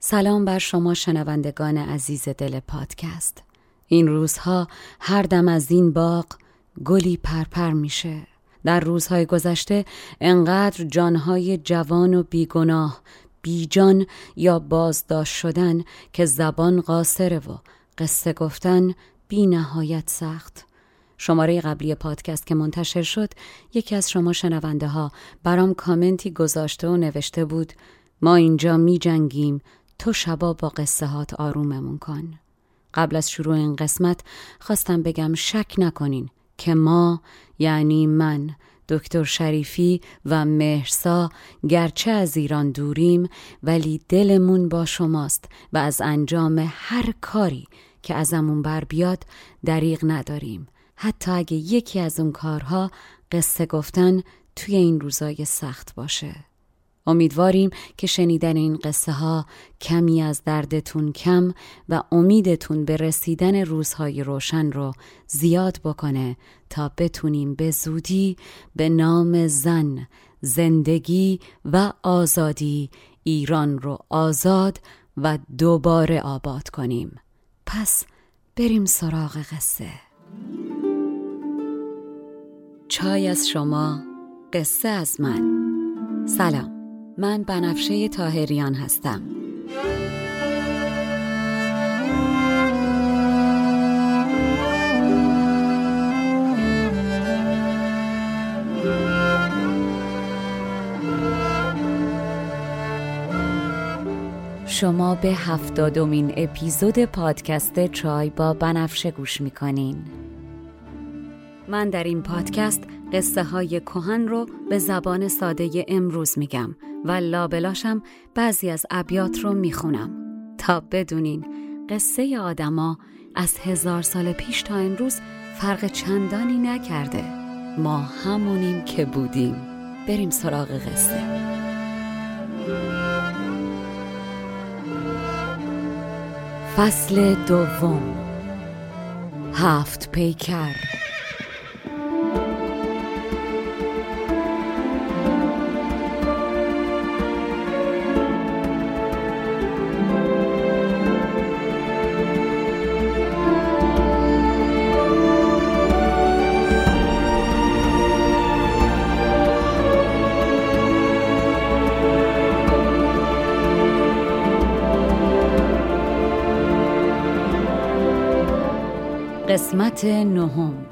سلام بر شما شنوندگان عزیز دل پادکست. این روزها هر دم از این باغ گلی پرپر میشه. در روزهای گذشته انقدر جانهای جوان و بیگناه بیجان یا بازداشت شدن که زبان قاصره و قصه گفتن بی نهایت سخت. شماره قبلی پادکست که منتشر شد یکی از شما شنونده ها برام کامنتی گذاشته و نوشته بود ما اینجا می جنگیم تو شبا با قصه هات آروممون کن. قبل از شروع این قسمت خواستم بگم شک نکنین که ما یعنی من دکتر شریفی و مهرسا گرچه از ایران دوریم ولی دلمون با شماست و از انجام هر کاری که ازمون بر بیاد دریغ نداریم. حتی اگه یکی از اون کارها قصه گفتن توی این روزای سخت باشه. امیدواریم که شنیدن این قصه ها کمی از دردتون کم و امیدتون به رسیدن روزهای روشن رو زیاد بکنه تا بتونیم به زودی به نام زن، زندگی و آزادی ایران رو آزاد و دوباره آباد کنیم. پس بریم سراغ قصه. چای از شما، قصه از من. سلام. من بنفشه تاهریان هستم. شما به هفتادمین اپیزود پادکست چای با بنفشه گوش می‌کنین. من در این پادکست قصه های کهن رو به زبان ساده امروز میگم. و لابلاشم بعضی از ابیات رو می‌خونم. تا بدونین قصه آدما از هزار سال پیش تا امروز فرق چندانی نکرده. ما همونیم که بودیم. بریم سراغ قصه. فصل دوم. هفت پیکر. قسمت نهم.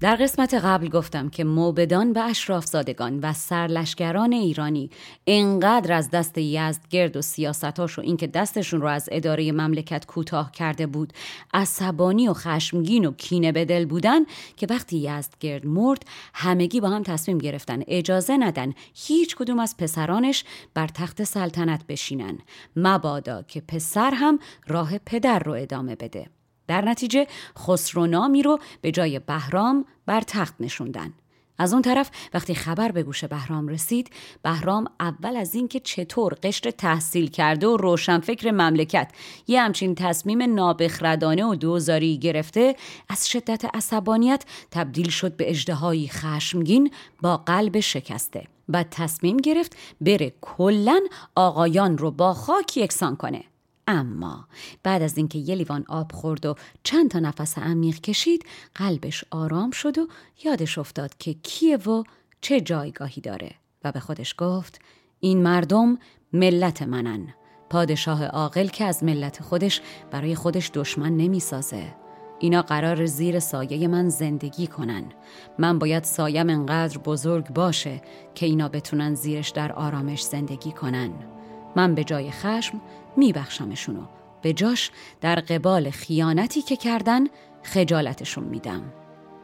در قسمت قبل گفتم که موبدان و اشرافزادگان و سرلشگران ایرانی انقدر از دست یزدگرد و سیاستاش و اینکه دستشون رو از اداره مملکت کوتاه کرده بود عصبانی و خشمگین و کینه به دل بودن که وقتی یزدگرد مرد همگی با هم تصمیم گرفتن اجازه ندن هیچ کدوم از پسرانش بر تخت سلطنت بشینن. مبادا که پسر هم راه پدر رو ادامه بده. در نتیجه خسرو نامی رو به جای بهرام بر تخت نشوندن. از اون طرف وقتی خبر به گوش بهرام رسید بهرام اول از اینکه چطور قشر تحصیل کرده و روشنفکر مملکت یه همچین تصمیم نابخردانه و دوزاری گرفته از شدت عصبانیت تبدیل شد به اجدهایی خشمگین با قلب شکسته و تصمیم گرفت بره کلا آقایان رو با خاک یکسان کنه. اما بعد از اینکه یه لیوان آب خورد و چند تا نفس عمیق کشید قلبش آرام شد و یادش افتاد که کیه و چه جایگاهی داره و به خودش گفت این مردم ملت منن. پادشاه عاقل که از ملت خودش برای خودش دشمن نمی‌سازه. اینا قرار زیر سایه من زندگی کنن. من باید سایم انقدر بزرگ باشه که اینا بتونن زیرش در آرامش زندگی کنن. من به جای خشم میبخشمشونو. به جاش در قبال خیانتی که کردن خجالتشون میدم.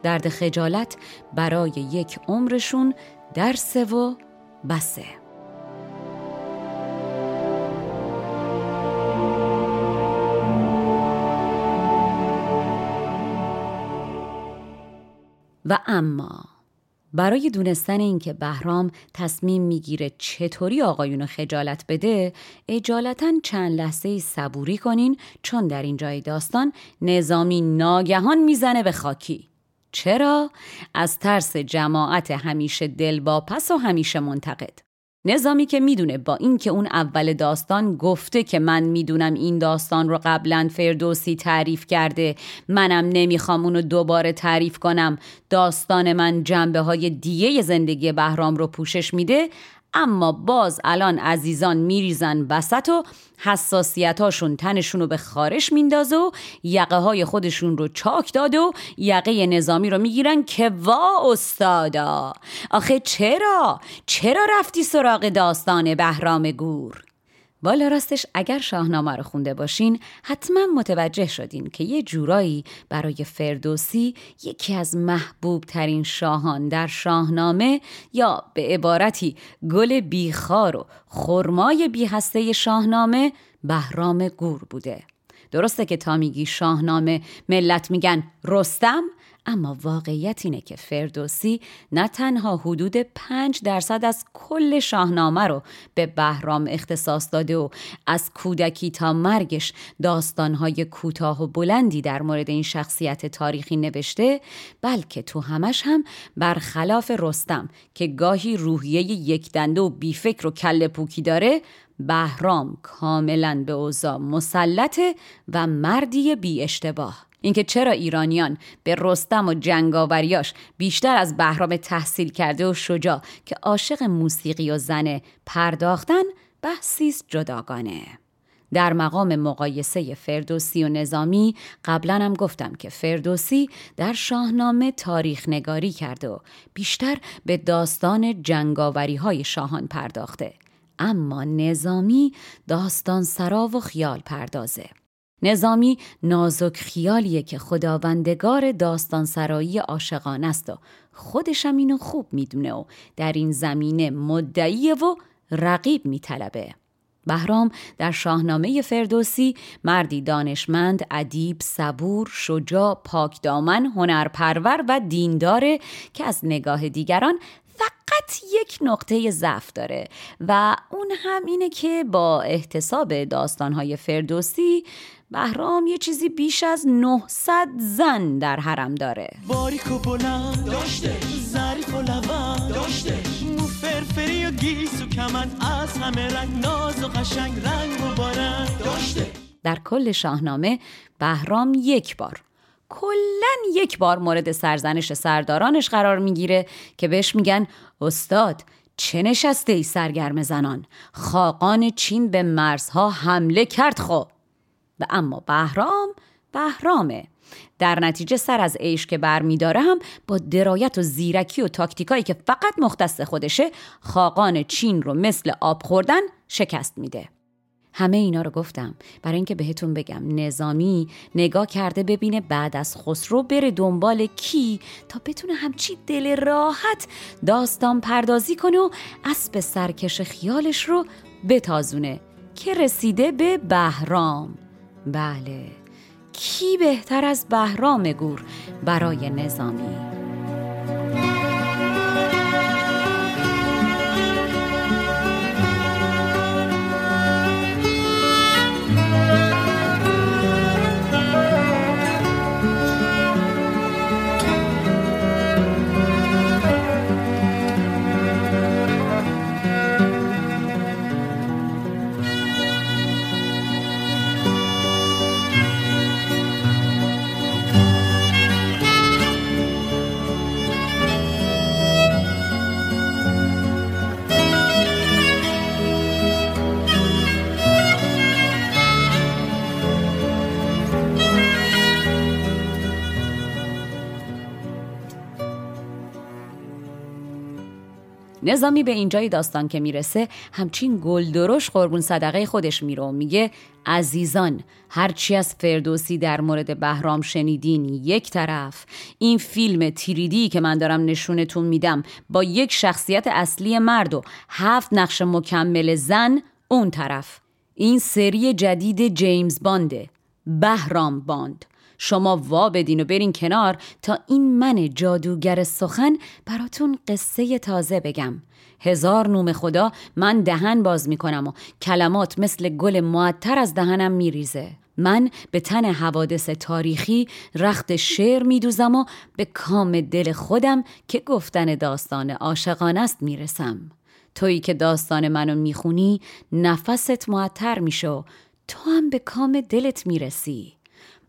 درد خجالت برای یک عمرشون درسه و بسه. و اما برای دونستن اینکه بهرام تصمیم می‌گیره چطوری آقایون خجالت بده اجالتا چند لحظه صبوری کنین چون در این جای داستان نظامی ناگهان می‌زنه به خاکی چرا؟ از ترس جماعت همیشه دلباپس و همیشه منتقد نظامی که می‌دونه با اینکه اون اول داستان گفته که من می‌دونم این داستان رو قبلا فردوسی تعریف کرده منم نمی‌خوام اونو دوباره تعریف کنم داستان من جنبه های دیگه زندگی بهرام رو پوشش میده اما باز الان عزیزان میریزن وسط و حساسیتاشون تنشون رو به خارش میندازه و یقه های خودشون رو چاک داده و یقه نظامی رو می‌گیرن که وا استادا آخه چرا؟ چرا رفتی سراغ داستان بهرام گور؟ والا راستش اگر شاهنامه رو خونده باشین حتما متوجه شدین که یه جورایی برای فردوسی یکی از محبوب ترین شاهان در شاهنامه یا به عبارتی گل بیخار و خرمای بیهسته شاهنامه بهرام گور بوده. درسته که تا میگی شاهنامه ملت میگن رستم؟ اما واقعیت اینه که فردوسی نه تنها حدود پنج درصد از کل شاهنامه رو به بهرام اختصاص داده و از کودکی تا مرگش داستانهای کوتاه و بلندی در مورد این شخصیت تاریخی نوشته بلکه تو همش هم برخلاف رستم که گاهی روحیه یک دنده و بیفکر و کل پوکی داره بهرام کاملا به اوضاع مسلطه و مردی بی اشتباه اینکه چرا ایرانیان به رستم و جنگاوریاش بیشتر از بهرام تحصیل کرده و شجاع که عاشق موسیقی و زنه پرداختن بحثی جداگانه. در مقام مقایسه فردوسی و نظامی قبلا هم گفتم که فردوسی در شاهنامه تاریخ نگاری کرده و بیشتر به داستان جنگاوری های شاهان پرداخته. اما نظامی داستان سرا و خیال پردازه. نظامی نازک خیالیه که خداوندگار داستان سرایی عاشقان است و خودشم اینو خوب می‌دونه و در این زمینه مدعیه و رقیب میطلبه. بهرام در شاهنامه فردوسی مردی دانشمند، ادیب، صبور، شجاع، پاکدامن، هنرپرور و دینداره که از نگاه دیگران فقط یک نقطه ضعف داره و اون هم اینه که با احتساب داستانهای فردوسی بهرام یه چیزی بیش از 900 زن در حرم داره. باریک و بلند داشته. ظریف و لبند داشته. مو فرفری و گیس و کمند از همه رنگ ناز و قشنگ رنگ و بارند داشته. در کل شاهنامه بهرام یک بار کلا یک بار مورد سرزنش سردارانش قرار می‌گیره که بهش میگن استاد چه نشسته ای سرگرم زنان؟ خاقان چین به مرزها حمله کرد خب. و اما بهرام بهرامه. در نتیجه سر از عیش که بر میداره هم با درایت و زیرکی و تاکتیکایی که فقط مختص خودشه خاقان چین رو مثل آب خوردن شکست میده. همه اینا رو گفتم. برای اینکه بهتون بگم نظامی نگاه کرده ببینه بعد از خسرو بره دنبال کی تا بتونه همچی دل راحت داستان پردازی کنه و اسب سرکش خیالش رو بتازونه. که رسیده به بهرام. بله. کی بهتر از بهرام گور برای نظامی؟ نظامی به اینجای داستان که می‌رسه همچین گلدرش قربون صدقه خودش میره و میگه عزیزان هرچی از فردوسی در مورد بهرام شنیدین یک طرف. این فیلم تیریدی که من دارم نشونتون میدم با یک شخصیت اصلی مرد و هفت نقش مکمل زن اون طرف. این سری جدید جیمز بانده بهرام باند. شما وا بدین و برین کنار تا این من جادوگر سخن براتون قصه تازه بگم. هزار نوم خدا من دهن باز می‌کنم و کلمات مثل گل معطر از دهنم میریزه. من به تن حوادث تاریخی رخت شعر میدوزم و به کام دل خودم که گفتن داستان عاشقانه است می‌رسم. تویی که داستان منو می‌خونی نفست معطر میشه تو هم به کام دلت می‌رسی.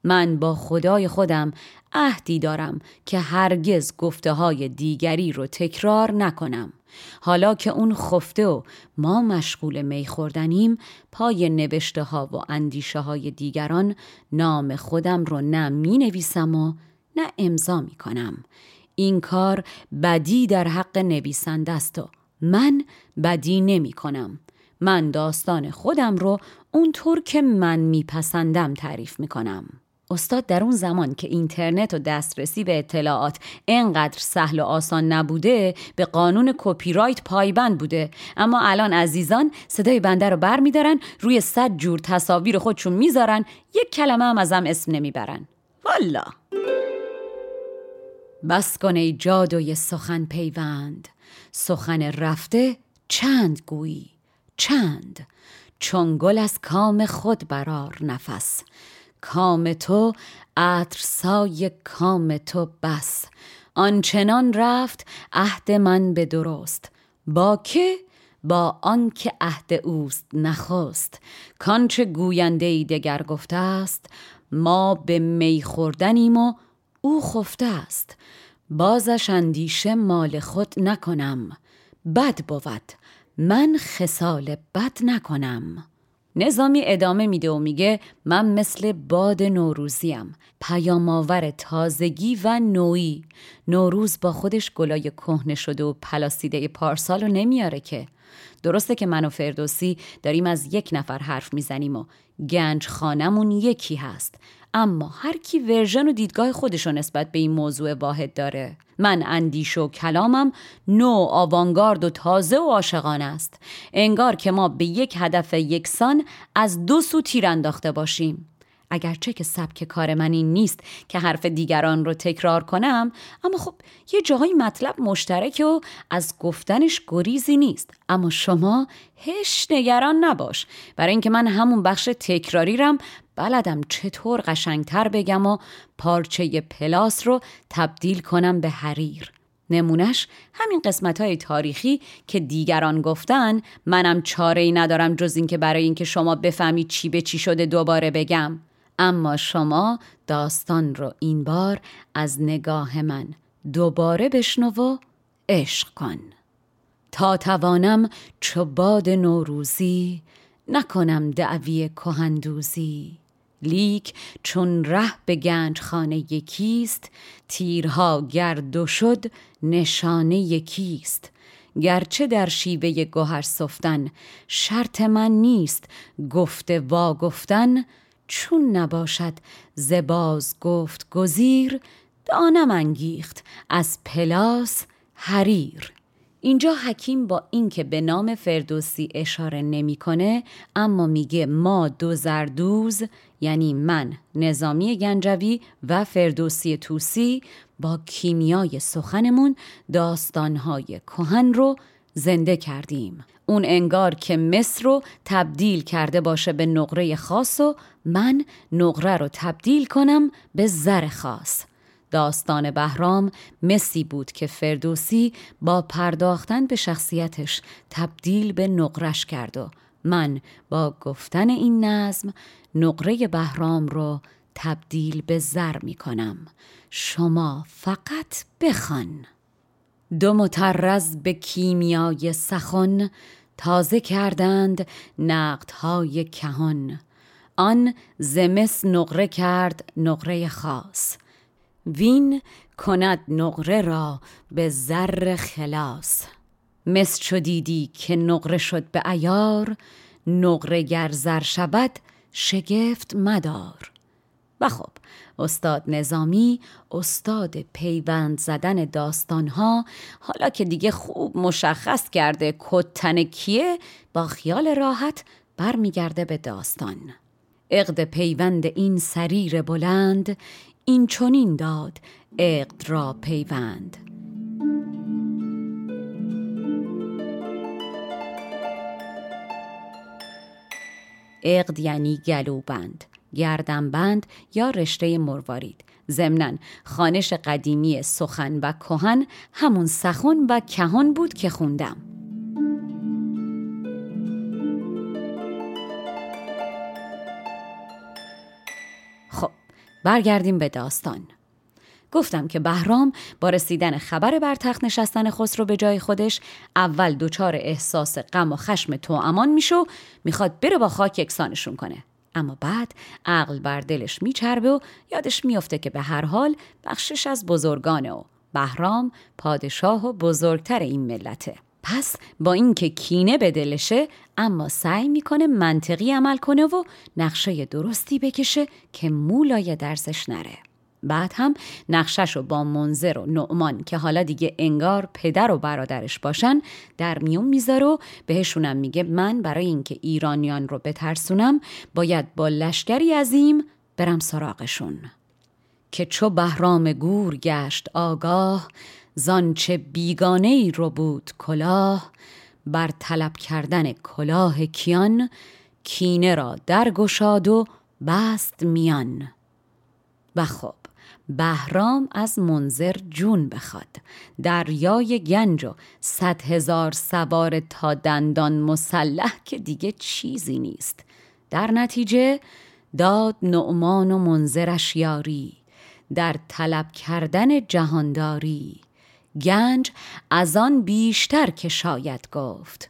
من با خدای خودم عهدی دارم که هرگز گفته های دیگری رو تکرار نکنم. حالا که اون خفته و ما مشغول می خوردنیم پای نوشته ها و اندیشه های دیگران نام خودم رو نه می و نه امضا می کنم این کار بدی در حق نویسنده است و من بدی نمی کنم من داستان خودم رو اونطور که من میپسندم تعریف می‌کنم. استاد در اون زمان که اینترنت و دسترسی به اطلاعات انقدر سهل و آسان نبوده به قانون کپی رایت پایبند بوده. اما الان عزیزان صدای بنده رو بر میدارن روی صد جور تصاویر خودشون می‌ذارن یک کلمه هم ازم اسم نمی‌برن. والا! بس کن ای جادوی سخن پیوند. سخن رفته چند گویی؟ چند؟ چون گل از کام خود برار نفس. کام تو عطرسای کام تو بس. آنچنان رفت عهد من به درست. با که؟ با آنکه عهد اوست نخست. کانچه گوینده ای دگر گفته است ما به می خوردنیم و او خفته است. بازش اندیشه مال خود نکنم. بد بود. من خصال بد نکنم. نظامی ادامه میده و میگه من مثل باد نوروزیم پیامآور تازگی و نوعی. نوروز با خودش گلای کهنه شده و پلاسیده پارسال رو نمیاره که. درسته که من و فردوسی داریم از یک نفر حرف می‌زنیم و گنج خانمون یکی هست. اما هر کی version و دیدگاه خودشو نسبت به این موضوع واحد داره. من اندیشه و کلامم نو آوانگارد و تازه و عاشقانه است. انگار که ما به یک هدف یکسان از دو سو تیر انداخته باشیم. اگرچه که سبک کار من این نیست که حرف دیگران رو تکرار کنم اما خب یه جاهایی مطلب مشترکه و از گفتنش گریزی نیست. اما شما هیچ نگران نباش. برای اینکه من همون بخش تکراریرم بلدم چطور قشنگتر بگم و پارچه پلاس رو تبدیل کنم به حریر. نمونش همین قسمت های تاریخی که دیگران گفتن منم چاره ای ندارم جز اینکه برای اینکه شما بفهمید چی به چی شده دوباره بگم. اما شما داستان رو این بار از نگاه من دوباره بشنو و عشق کن. تا توانم چو باد نوروزی نکنم دعوی کهندوزی. لیک چون ره به گنج خانه یکیست تیرها گرد و شد نشانه یکیست. گرچه در شیوه گوهر صفتن شرط من نیست گفته وا گفتن چون نباشد زباز گفت گزیر دانم انگیخت از پلاس حریر. اینجا حکیم با اینکه به نام فردوسی اشاره نمی‌کنه اما میگه ما دو زردوز یعنی من نظامی گنجوی و فردوسی توسی با کیمیای سخنمون داستانهای کهن رو زنده کردیم. اون انگار که مصر رو تبدیل کرده باشه به نقره خاص و من نقره رو تبدیل کنم به زر خاص. داستان بهرام مسی بود که فردوسی با پرداختن به شخصیتش تبدیل به نقرش کرد و من با گفتن این نظم نقره بهرام رو تبدیل به زر می کنم شما فقط بخوان. دو مترز به کیمیای سخن تازه کردند نقدهای کهان آن زمس نقره کرد نقره خاص. وین کند نقره را به زر خلاص. مس چو دیدی که نقره شد به ایار نقره گر زر شود شگفت مدار. و خب استاد نظامی استاد پیوند زدن داستانها حالا که دیگه خوب مشخص کرده کتن کیه با خیال راحت برمیگرده به داستان. عقد پیوند این سریر بلند این چونین داد عقد را پیوند. عقد یعنی گلوبند. گردنبند یا رشته مروارید. ضمنا خانش قدیمی سخن و کهن همون سخن و کهان بود که خوندم. خب برگردیم به داستان. گفتم که بهرام با رسیدن خبر بر تخت نشستن خسرو به جای خودش اول دچار احساس غم و خشم تو امان میشه می‌خواد بره با خاک یکسانشون کنه. اما بعد عقل بر دلش میچربه و یادش میافته که به هر حال بخشش از بزرگانه و بهرام پادشاه و بزرگتر این ملته. پس با اینکه کینه به دلشه اما سعی می‌کنه منطقی عمل کنه و نقشه درستی بکشه که مولای درزش نره. بعد هم نقشش رو با منظر و نعمان که حالا دیگه انگار پدر و برادرش باشن در میون می‌ذاره و بهشونم میگه من برای اینکه ایرانیان رو بترسونم باید با لشکری عظیم برم سراغشون. که چو بهرام گور گشت آگاه زانچه بیگانه ای رو بود کلاه. بر طلب کردن کلاه کیان کینه را درگشاد و بست میان. و خب بهرام از منظر جون بخواد. دریای گنج و صد هزار سوار تا دندان مسلح که دیگه چیزی نیست. در نتیجه داد نعمان و منظرش یاری. در طلب کردن جهانداری. گنج از آن بیشتر که شاید گفت.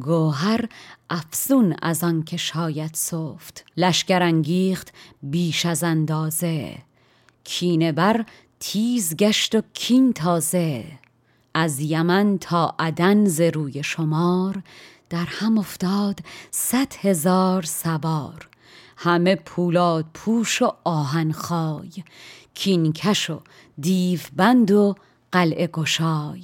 گوهر افسون از آن که شاید صفت لشکر انگیخت بیش از اندازه. کینه بر تیز گشت و کین تازه. از یمن تا عدن ز روی شمار در هم افتاد صد هزار سوار. همه پولاد پوش و آهن خای کینکش و دیو بند و قلعه گشای.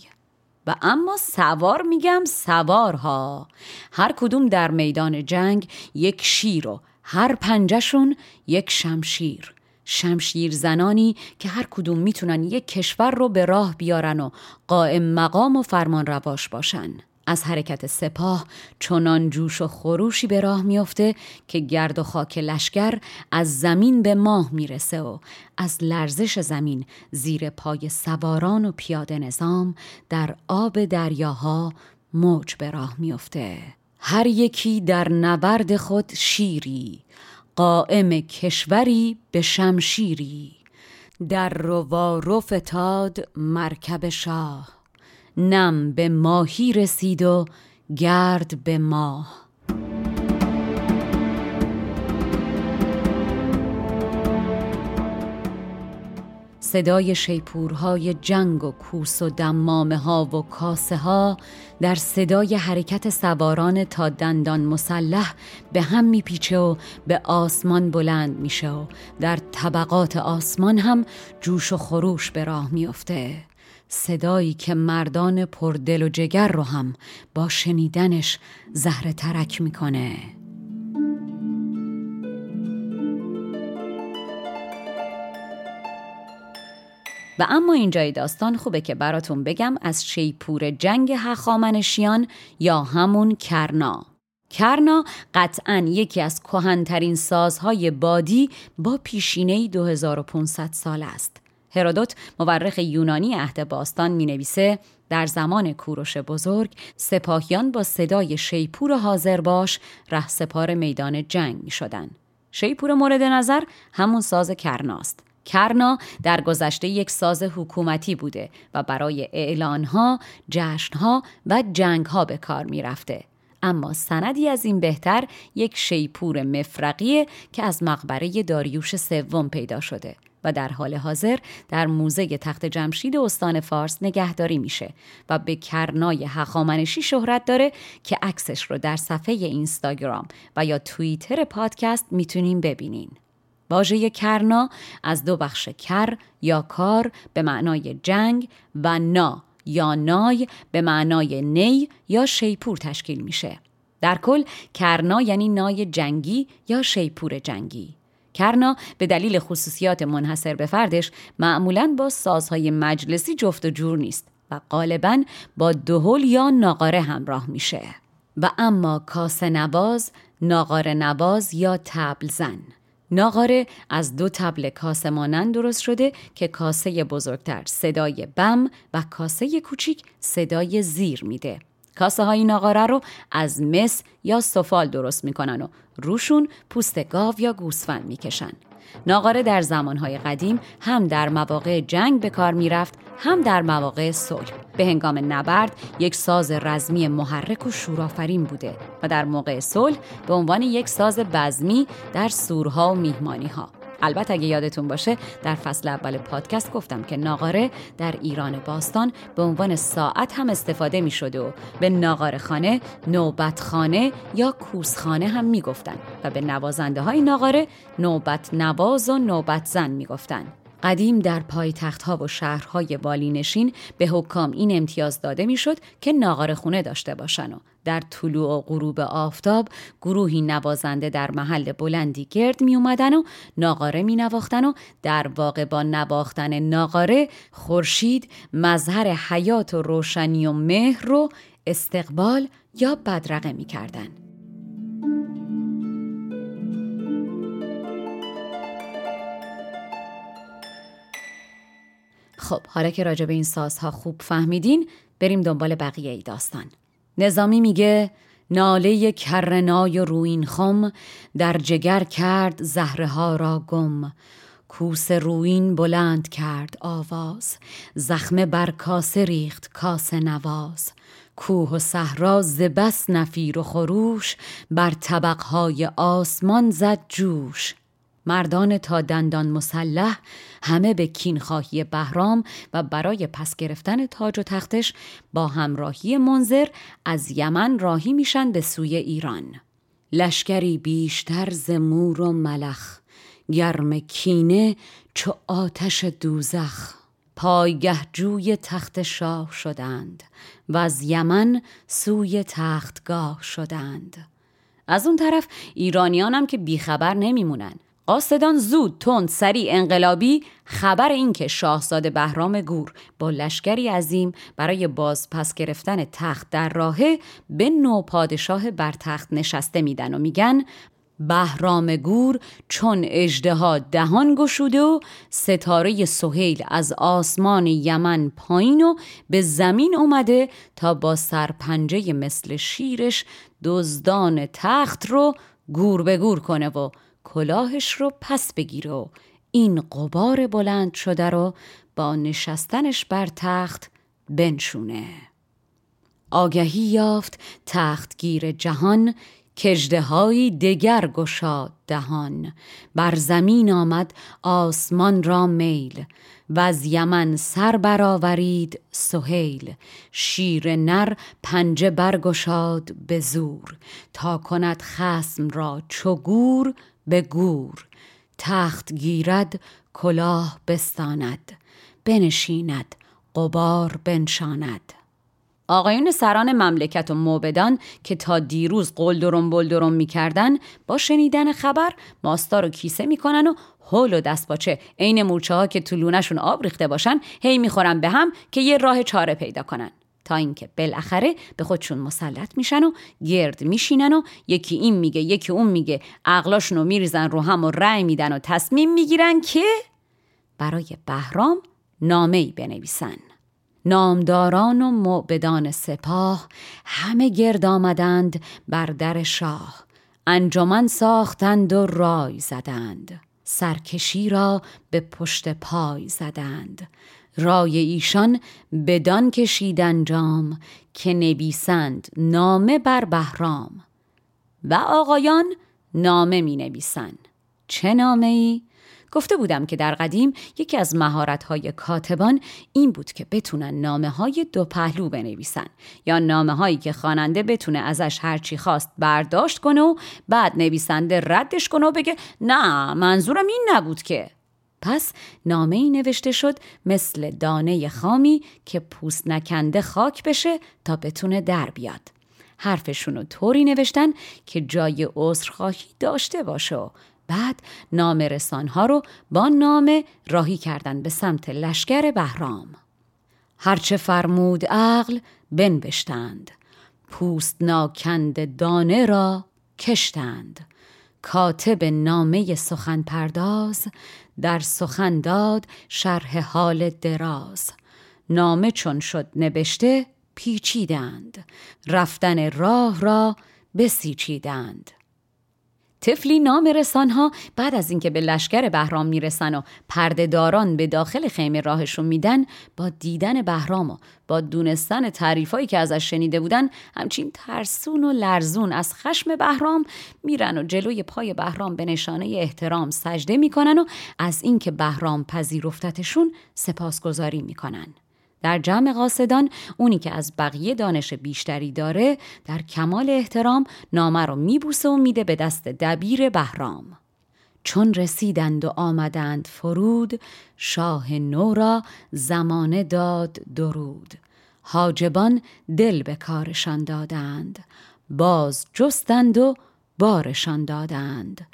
و اما سوار میگم سوارها. هر کدوم در میدان جنگ یک شیر و هر پنجشون یک شمشیر. شمشیر زنانی که هر کدوم می‌تونن یک کشور رو به راه بیارن و قائم مقام و فرمان رواش باشن. از حرکت سپاه چنان جوش و خروشی به راه میافته که گرد و خاک لشکر از زمین به ماه می‌رسه و از لرزش زمین زیر پای سواران و پیاده نظام در آب دریاها موج به راه میافته. هر یکی در نبرد خود شیری. قائم کشوری به شمشیری در روارو فتاد مرکب شاه. نم به ماهی رسید و گرد به ماه. صدای شیپورهای جنگ و کوس و دمامه ها و کاسه ها در صدای حرکت سواران تا دندان مسلح به هم میپیچه و به آسمان بلند میشه و در طبقات آسمان هم جوش و خروش به راه میافته. صدایی که مردان پردل و جگر رو هم با شنیدنش زهر ترک می‌کنه. و اما اینجای داستان خوبه که براتون بگم از شیپور جنگ هخامنشیان یا همون کرنا کرنا قطعا یکی از کهنترین سازهای بادی با پیشینه 2500 سال است هرودوت مورخ یونانی عهد باستان می نویسه در زمان کوروش بزرگ سپاهیان با صدای شیپور حاضر باش ره سپار میدان جنگ می شدن. شیپور مورد نظر همون ساز کرناست. کرنا در گذشته یک ساز حکومتی بوده و برای اعلانها، جشنها و جنگها به کار می رفته. اما سندی از این بهتر یک شیپور مفرقیه که از مقبره داریوش سوم پیدا شده و در حال حاضر در موزه تخت جمشید استان فارس نگهداری میشه و به کرنای هخامنشی شهرت داره که عکسش رو در صفحه اینستاگرام و یا توییتر پادکست می‌تونیم ببینین. واژه کرنا از دو بخش کر یا کار به معنای جنگ و نا یا نای به معنای نی یا شیپور تشکیل میشه. در کل کرنا یعنی نای جنگی یا شیپور جنگی. کرنا به دلیل خصوصیات منحصر به فردش معمولا با سازهای مجلسی جفت و جور نیست و غالبا با دهل یا ناقاره همراه میشه. و اما کاسه نواز، ناقاره نواز یا تبل زن ناقاره از دو تبل کاسه مانند درست شده که کاسه بزرگتر صدای بم و کاسه کوچیک صدای زیر میده. کاسه های ناقاره رو از مس یا سفال درست می‌کنن و روشون پوست گاو یا گوسفند می‌کشن. ناقاره در زمانهای قدیم هم در مواقع جنگ به کار می‌رفت هم در مواقع صلح. به هنگام نبرد یک ساز رزمی محرک و شورآفرین بوده و در موقع صلح به عنوان یک ساز بزمی در سورها و میهمانی ها البته اگه یادتون باشه در فصل اول پادکست گفتم که ناقاره در ایران باستان به عنوان ساعت هم استفاده می شده و به ناقاره خانه نوبت خانه یا کوسخانه هم می گفتن و به نوازنده های ناقاره نوبت نواز و نوبت زن می گفتن. قدیم در ها و شهرهای والینشین به حکام این امتیاز داده می‌شد که ناغار خونه داشته باشن و در طلوع و غروب آفتاب گروهی نوازنده در محل بلندی گرد می اومدن و ناقاره می نواختن و در واقع با نواختن ناقاره خورشید مظهر حیات و روشنی و مهر رو استقبال یا بدرقه می کردن. خب حالا که راجع به این سازها خوب فهمیدین بریم دنبال بقیه ای داستان. نظامی میگه ناله کرنای و روین خم در جگر کرد زهره ها را گم. کوس روین بلند کرد آواز زخمه بر کاسه ریخت کاسه نواز. کوه و صحرا زبس نفیر و خروش بر طبقهای آسمان زد جوش. مردان تا دندان مسلح همه به کینخواهی بهرام و برای پس گرفتن تاج و تختش با همراهی منظر از یمن راهی میشن به سوی ایران. لشکری بیشتر ز مور و ملخ گرم کینه چو آتش دوزخ. پایگه جوی تخت شاه شدند و از یمن سوی تختگاه شدند. از اون طرف ایرانیان هم که بیخبر نمیمونن. قاصدان زود تند سریع انقلابی خبر اینکه شاهزاده بهرام گور با لشکری عظیم برای باز پس گرفتن تخت در راهه به نو پادشاه بر تخت نشسته میدن و میگن بهرام گور چون اجدها دهان گشوده و ستاره سهیل از آسمان یمن پایین و به زمین اومده تا با سرپنجه مثل شیرش دزدان تخت رو گور به گور کنه و کلاهش رو پس بگیره و این قبار بلند شده رو با نشستنش بر تخت بنشونه. آگهی یافت تختگیر جهان کجده دگر گشاد دهان. بر زمین آمد آسمان را میل. و از یمن سر برآورید سهیل. شیر نر پنجه برگشاد به زور. تا کند خسم را چو گور به گور تخت گیرد کلاه بستاند بنشیند قبار بنشاند. آقایون سران مملکت و موبدان که تا دیروز قلدرم بلدرم می‌کردن با شنیدن خبر ماستا رو کیسه می‌کنن و هول و دستپاچه عین مورچه ها که طولونشون آب ریخته باشن هی می‌خورن به هم که یه راه چاره پیدا کنن. تا اینکه بالاخره به خودشون مسلط میشن و گرد میشینن و یکی این میگه یکی اون میگه. عقلاشون رو میریزن رو هم و رأی میدن و تصمیم می‌گیرن که برای بهرام نامه ای بنویسن. نامداران و معبدان سپاه همه گرد آمدند بر در شاه. انجمن ساختند و رای زدند. سرکشی را به پشت پای زدند. رای ایشان بدان کشید انجام که نویسند نامه بر بهرام و آقایان نامه می نویسند چه نامه ای؟ گفته بودم که در قدیم یکی از مهارت‌های کاتبان این بود که بتونن نامه های دو پهلو بنویسن یا نامه هایی که خواننده بتونه ازش هرچی خواست برداشت کنه و بعد نویسنده ردش کنه و بگه نه منظورم این نبود که پس نامه ای نوشته شد مثل دانه خامی که پوست نکنده خاک بشه تا بتونه در بیاد. حرفشون رو طوری نوشتن که جای عذرخواهی داشته باشه بعد نام رسانها رو با نام راهی کردن به سمت لشکر بهرام هرچه فرمود عقل بنوشتند پوست ناکند دانه را کشتند کاتب نامه سخن پرداز در سخن داد شرح حال دراز. نامه چون شد نبشته پیچیدند. رفتن راه را بسیچیدند. تفلی نام رسانها بعد از اینکه به لشکر بهرام می‌رسن و پردهداران به داخل خیمه راهشون میدن با دیدن بهرام و با دونستن تعریفایی که ازش شنیده بودن همچین ترسون و لرزون از خشم بهرام میرن و جلوی پای بهرام به نشانه احترام سجده می‌کنن و از اینکه بهرام پذیرفتتشون سپاسگزاری می‌کنن. در جمع قاصدان اونی که از بقیه دانش بیشتری داره در کمال احترام نامه رو میبوسه و میده به دست دبیر بهرام. چون رسیدند و آمدند فرود شاه نو را زمانه داد درود. حاجبان دل به کارشان دادند باز جستند و بارشان دادند.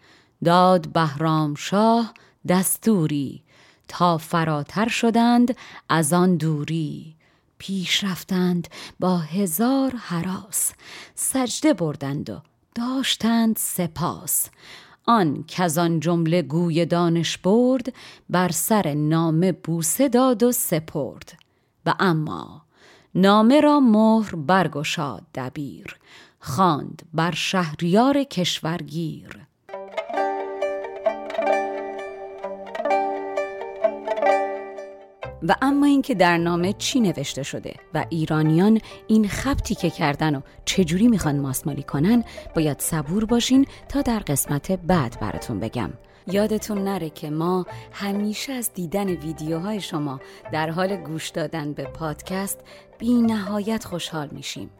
داد بهرام شاه دستوری تا فراتر شدند از آن دوری. پیش رفتند با هزار حراس. سجده بردند و داشتند سپاس. آن که آن جمله گوی دانش برد بر سر نامه بوسه داد و سپرد. و اما نامه را مهر برگشاد دبیر خواند بر شهریار کشورگیر. و اما اینکه در نامه چی نوشته شده و ایرانیان این خبتی که کردن و چجوری می‌خوان ماسمالی کنن باید صبور باشین تا در قسمت بعد براتون بگم. یادتون نره که ما همیشه از دیدن ویدیوهای شما در حال گوش دادن به پادکست بی نهایت خوشحال میشیم.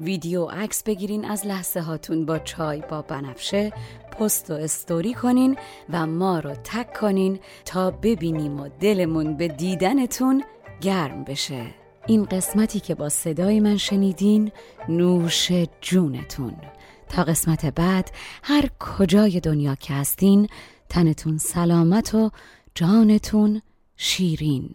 ویدیو عکس بگیرین از لحظه هاتون با چای با بنفشه پست و استوری کنین و ما رو تک کنین تا ببینیم و دلمون به دیدنتون گرم بشه. این قسمتی که با صدای من شنیدین نوش جونتون. تا قسمت بعد هر کجای دنیا که هستین تنتون سلامت و جانتون شیرین.